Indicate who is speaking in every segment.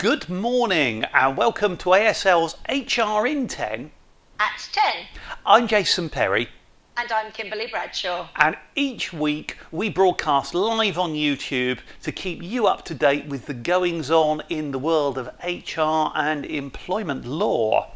Speaker 1: Good morning and welcome to ASL's HR in 10.
Speaker 2: At 10.
Speaker 1: I'm Jason Perry
Speaker 2: And I'm Kimberly Bradshaw.
Speaker 1: and each week we broadcast live on YouTube to keep you up to date with the goings on in the world of HR and employment law.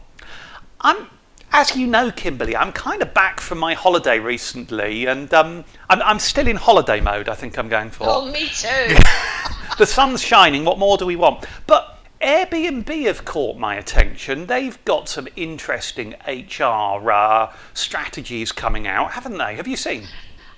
Speaker 1: I'm as you know, Kimberly, I'm kind of back from my holiday recently, and um, I'm, I'm still in holiday mode. I think I'm going for.
Speaker 2: Oh, me too.
Speaker 1: the sun's shining. What more do we want? But Airbnb have caught my attention. They've got some interesting HR uh, strategies coming out, haven't they? Have you seen?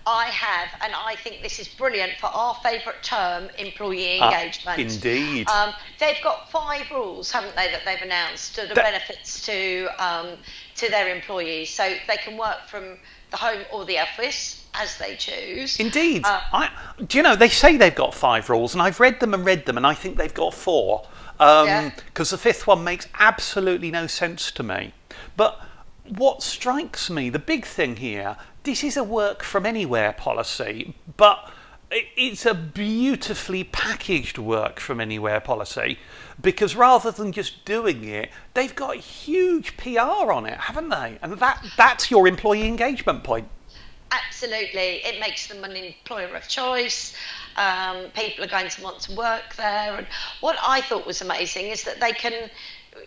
Speaker 2: I have, and I think this is brilliant for our favourite term, employee
Speaker 1: Ah,
Speaker 2: engagement.
Speaker 1: indeed.
Speaker 2: Um, they've got five rules, haven't they, that they've announced to the
Speaker 1: That-
Speaker 2: benefits to um, to their employees, so they can work from the home or the office as they choose.
Speaker 1: Indeed.
Speaker 2: Uh,
Speaker 1: I, do you know, they say they've got five rules, and I've read them and read them, and I think they've got four. Because
Speaker 2: Yeah.
Speaker 1: the fifth one makes absolutely no sense to me. But what strikes me, the big thing here, this is a work from anywhere policy, but it's a beautifully packaged work from anywhere policy because rather than just doing it, they've got huge PR on it, haven't they? And that, that's your employee engagement point.
Speaker 2: Absolutely, it makes them an employer of choice. Um, people are going to want to work there. And what I thought was amazing is that they can,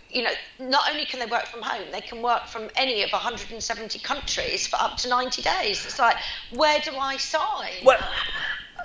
Speaker 2: you know, not only can they work from home, they can work from any of 170 countries for up to 90 days. It's like, where do I sign?
Speaker 1: Well,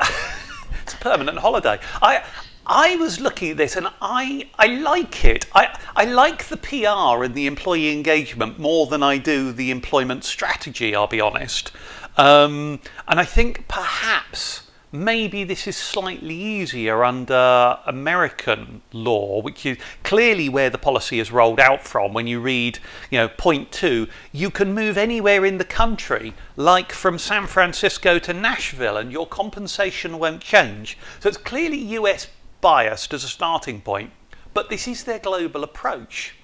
Speaker 1: it's a permanent holiday. I I was looking at this and I I like it. I I like the PR and the employee engagement more than I do the employment strategy. I'll be honest. Um, and I think perhaps maybe this is slightly easier under American law, which is clearly where the policy is rolled out from. When you read, you know, point two, you can move anywhere in the country, like from San Francisco to Nashville, and your compensation won't change. So it's clearly US biased as a starting point, but this is their global approach.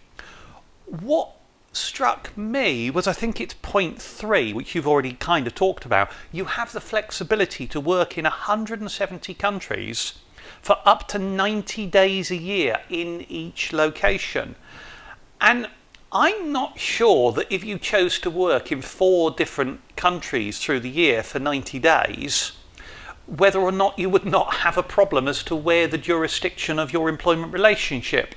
Speaker 1: What struck me was I think it's point three, which you've already kind of talked about. You have the flexibility to work in 170 countries for up to 90 days a year in each location. And I'm not sure that if you chose to work in four different countries through the year for 90 days, whether or not you would not have a problem as to where the jurisdiction of your employment relationship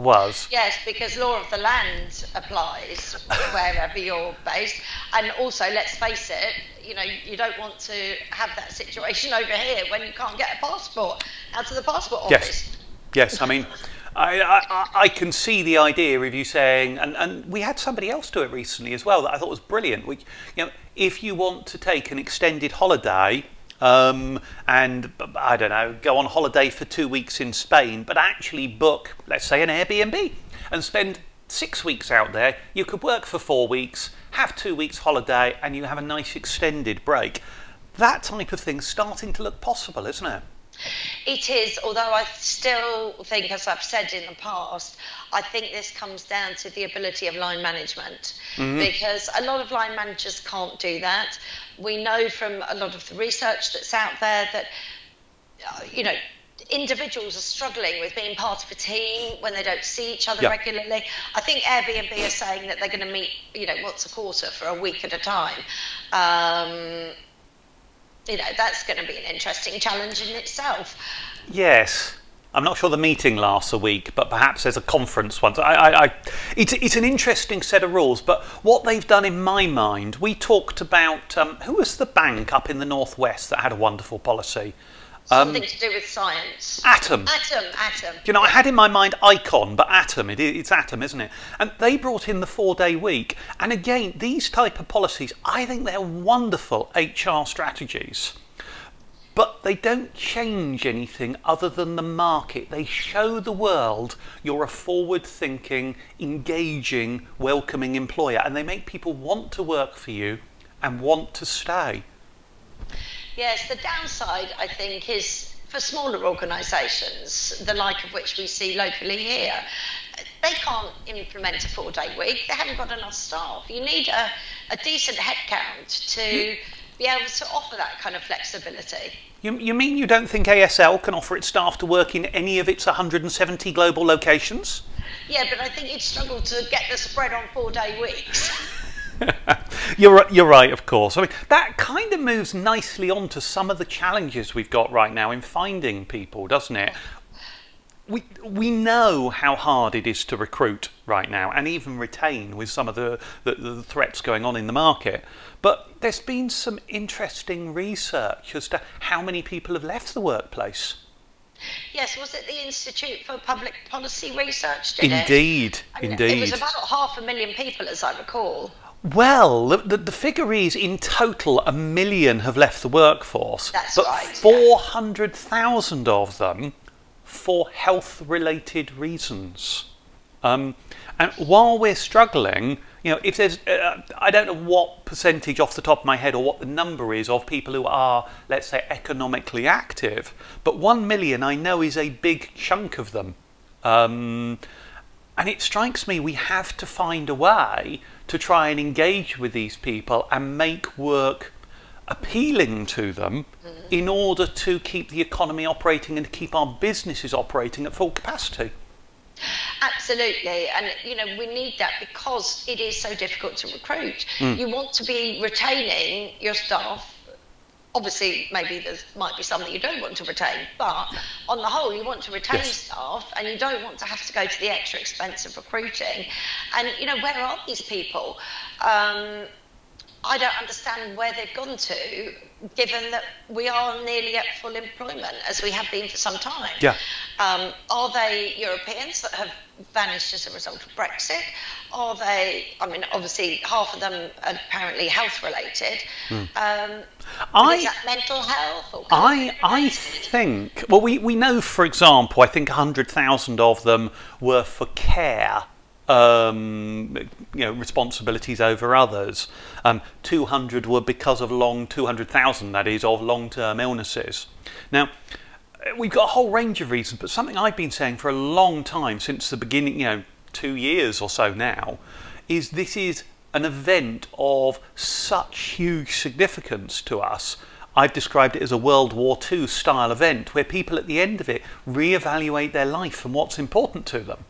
Speaker 1: was.
Speaker 2: Yes, because law of the land applies wherever you're based. And also, let's face it, you know, you don't want to have that situation over here when you can't get a passport out of the passport office.
Speaker 1: Yes. Yes, I mean, I, I, I can see the idea of you saying, and, and we had somebody else do it recently as well that I thought was brilliant. Which, you know, if you want to take an extended holiday um, and, I don't know, go on holiday for two weeks in Spain, but actually book, let's say, an Airbnb and spend six weeks out there, you could work for four weeks, have two weeks holiday, and you have a nice extended break. That type of thing's starting to look possible, isn't it?
Speaker 2: It is, although I still think, as I've said in the past, I think this comes down to the ability of line management because a lot of line managers can't do that. We know from a lot of the research that's out there that, uh, you know, individuals are struggling with being part of a team when they don't see each other
Speaker 1: Yeah.
Speaker 2: regularly. I think Airbnb are saying that they're going to meet, you know, once a quarter for a week at a time. Um, you know, that's going to be an interesting challenge in itself.
Speaker 1: Yes. I'm not sure the meeting lasts a week, but perhaps there's a conference once. I, I, I, it's, it's an interesting set of rules, but what they've done in my mind, we talked about um, who was the bank up in the northwest that had a wonderful policy?
Speaker 2: Um, Something to do with science.
Speaker 1: Atom.
Speaker 2: Atom, atom.
Speaker 1: You know, I had in my mind Icon, but Atom, it, it's Atom, isn't it? And they brought in the four-day week. And again, these type of policies, I think they're wonderful HR strategies. But they don't change anything other than the market. They show the world you're a forward-thinking, engaging, welcoming employer, and they make people want to work for you and want to stay.
Speaker 2: Yes, the downside, I think, is for smaller organisations, the like of which we see locally here, they can't implement a four day week. They haven't got enough staff. You need a, a decent headcount to be able to offer that kind of flexibility.
Speaker 1: You, you mean you don't think ASL can offer its staff to work in any of its 170 global locations?
Speaker 2: Yeah, but I think it struggled to get the spread on four day weeks.
Speaker 1: you're, you're right, of course. I mean, that kind of moves nicely on to some of the challenges we've got right now in finding people, doesn't it? We, we know how hard it is to recruit right now and even retain with some of the, the, the threats going on in the market. But there's been some interesting research as to how many people have left the workplace.
Speaker 2: Yes, was it the Institute for Public Policy Research?
Speaker 1: indeed,
Speaker 2: it?
Speaker 1: indeed.
Speaker 2: It was about half a million people, as I recall.
Speaker 1: Well, the, the, figure is in total a million have left the workforce,
Speaker 2: That's
Speaker 1: but
Speaker 2: right,
Speaker 1: 400,000 yeah. of them for health related reasons. Um, and while we're struggling, you know, if there's, uh, I don't know what percentage off the top of my head or what the number is of people who are, let's say, economically active, but one million I know is a big chunk of them. Um, and it strikes me we have to find a way to try and engage with these people and make work appealing to them mm. in order to keep the economy operating and to keep our businesses operating at full capacity.
Speaker 2: Absolutely, and you know we need that because it is so difficult to recruit. Mm. You want to be retaining your staff obviously maybe there might be some that you don't want to retain, but on the whole, you want to retain yes. staff and you don't want to have to go to the extra expense of recruiting. And you know, where are these people? Um, I don't understand where they've gone to, given that we are nearly at full employment, as we have been for some time.
Speaker 1: Yeah.
Speaker 2: Um, are they Europeans that have vanished as a result of Brexit? Are they, I mean, obviously, half of them are apparently health related. Mm. Um, I, is that mental health?
Speaker 1: I, I think, well, we, we know, for example, I think 100,000 of them were for care um, you know, responsibilities over others. Um, 200 were because of long, 200,000 that is, of long-term illnesses. Now, we've got a whole range of reasons, but something I've been saying for a long time, since the beginning, you know, two years or so now, is this is an event of such huge significance to us. I've described it as a World War II style event where people at the end of it re-evaluate their life and what's important to them.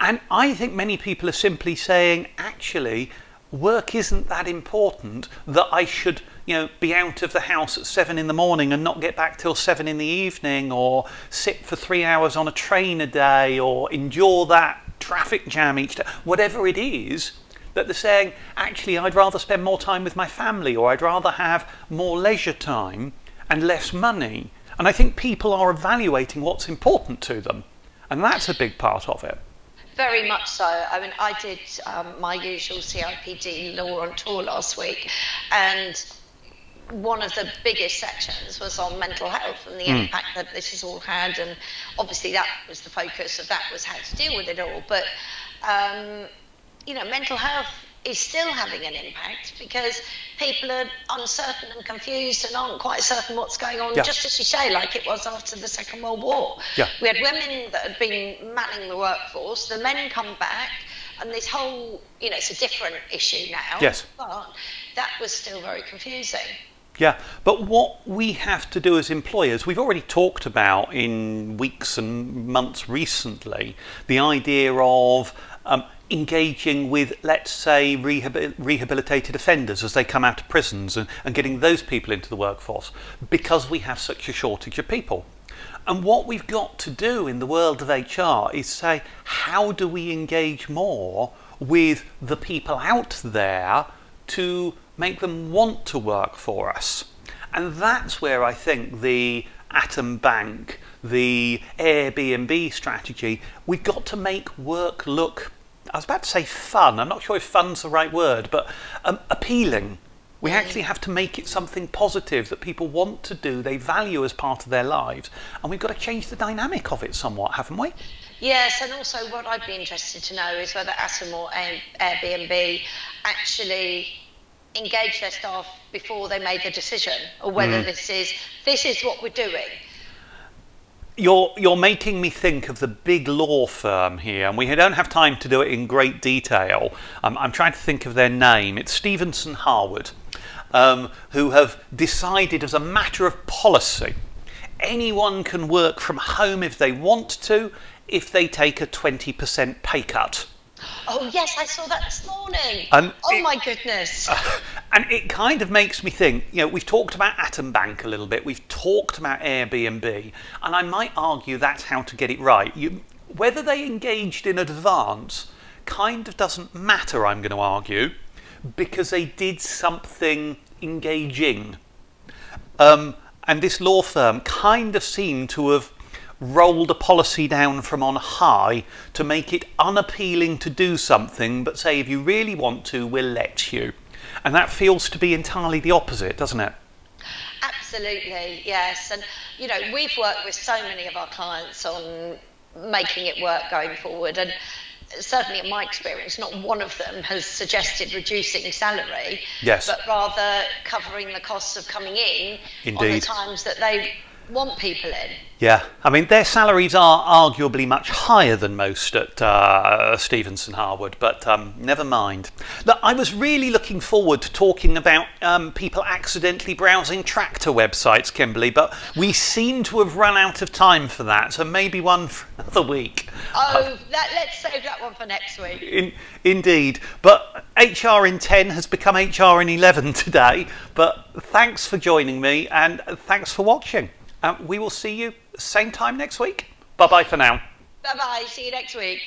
Speaker 1: And I think many people are simply saying, actually, work isn't that important that I should, you know, be out of the house at seven in the morning and not get back till seven in the evening, or sit for three hours on a train a day, or endure that traffic jam each day, whatever it is. That they're saying, actually, I'd rather spend more time with my family, or I'd rather have more leisure time and less money. And I think people are evaluating what's important to them. And that's a big part of it.
Speaker 2: Very much so. I mean, I did um, my usual CIPD law on tour last week, and one of the biggest sections was on mental health and the mm. impact that this has all had, and obviously that was the focus of that was how to deal with it all. But um, you know, mental health is still having an impact because people are uncertain and confused and aren't quite certain what's going on, yeah. just as you say, like it was after the Second World War.
Speaker 1: Yeah.
Speaker 2: We had women that had been manning the workforce, the men come back, and this whole, you know, it's a different issue now.
Speaker 1: Yes.
Speaker 2: But that was still very confusing.
Speaker 1: Yeah, but what we have to do as employers, we've already talked about in weeks and months recently, the idea of um, engaging with, let's say, rehab- rehabilitated offenders as they come out of prisons and, and getting those people into the workforce because we have such a shortage of people. And what we've got to do in the world of HR is say, how do we engage more with the people out there to make them want to work for us? And that's where I think the Atom Bank, the Airbnb strategy, we've got to make work look I was about to say fun. I'm not sure if fun's the right word, but um, appealing. We actually have to make it something positive that people want to do, they value as part of their lives, and we've got to change the dynamic of it somewhat, haven't we?
Speaker 2: Yes, and also what I'd be interested to know is whether Atom or Airbnb actually engage their staff before they made the decision, or whether mm. this is this is what we're doing
Speaker 1: you're you're making me think of the big law firm here, and we don't have time to do it in great detail. Um, I'm trying to think of their name. It's Stephenson Harwood, um, who have decided, as a matter of policy, anyone can work from home if they want to, if they take a 20% pay cut.
Speaker 2: Oh yes, I saw that this morning.
Speaker 1: And
Speaker 2: oh
Speaker 1: it-
Speaker 2: my goodness.
Speaker 1: And it kind of makes me think, you know, we've talked about Atom Bank a little bit, we've talked about Airbnb, and I might argue that's how to get it right. You, whether they engaged in advance kind of doesn't matter, I'm going to argue, because they did something engaging. Um, and this law firm kind of seemed to have rolled a policy down from on high to make it unappealing to do something, but say, if you really want to, we'll let you. And that feels to be entirely the opposite, doesn't it?
Speaker 2: Absolutely, yes. And, you know, we've worked with so many of our clients on making it work going forward. And certainly, in my experience, not one of them has suggested reducing salary,
Speaker 1: Yes.
Speaker 2: but rather covering the costs of coming in on the times that they want people in.
Speaker 1: Yeah, I mean, their salaries are arguably much higher than most at uh, Stephenson Harwood, but um, never mind. Look, I was really looking forward to talking about um, people accidentally browsing tractor websites, Kimberly, but we seem to have run out of time for that, so maybe one for another week.
Speaker 2: Oh, that, let's save that one for next week.
Speaker 1: In, indeed, but HR in 10 has become HR in 11 today. But thanks for joining me and thanks for watching. Uh, we will see you same time next week. Bye bye for now.
Speaker 2: Bye bye. See you next week.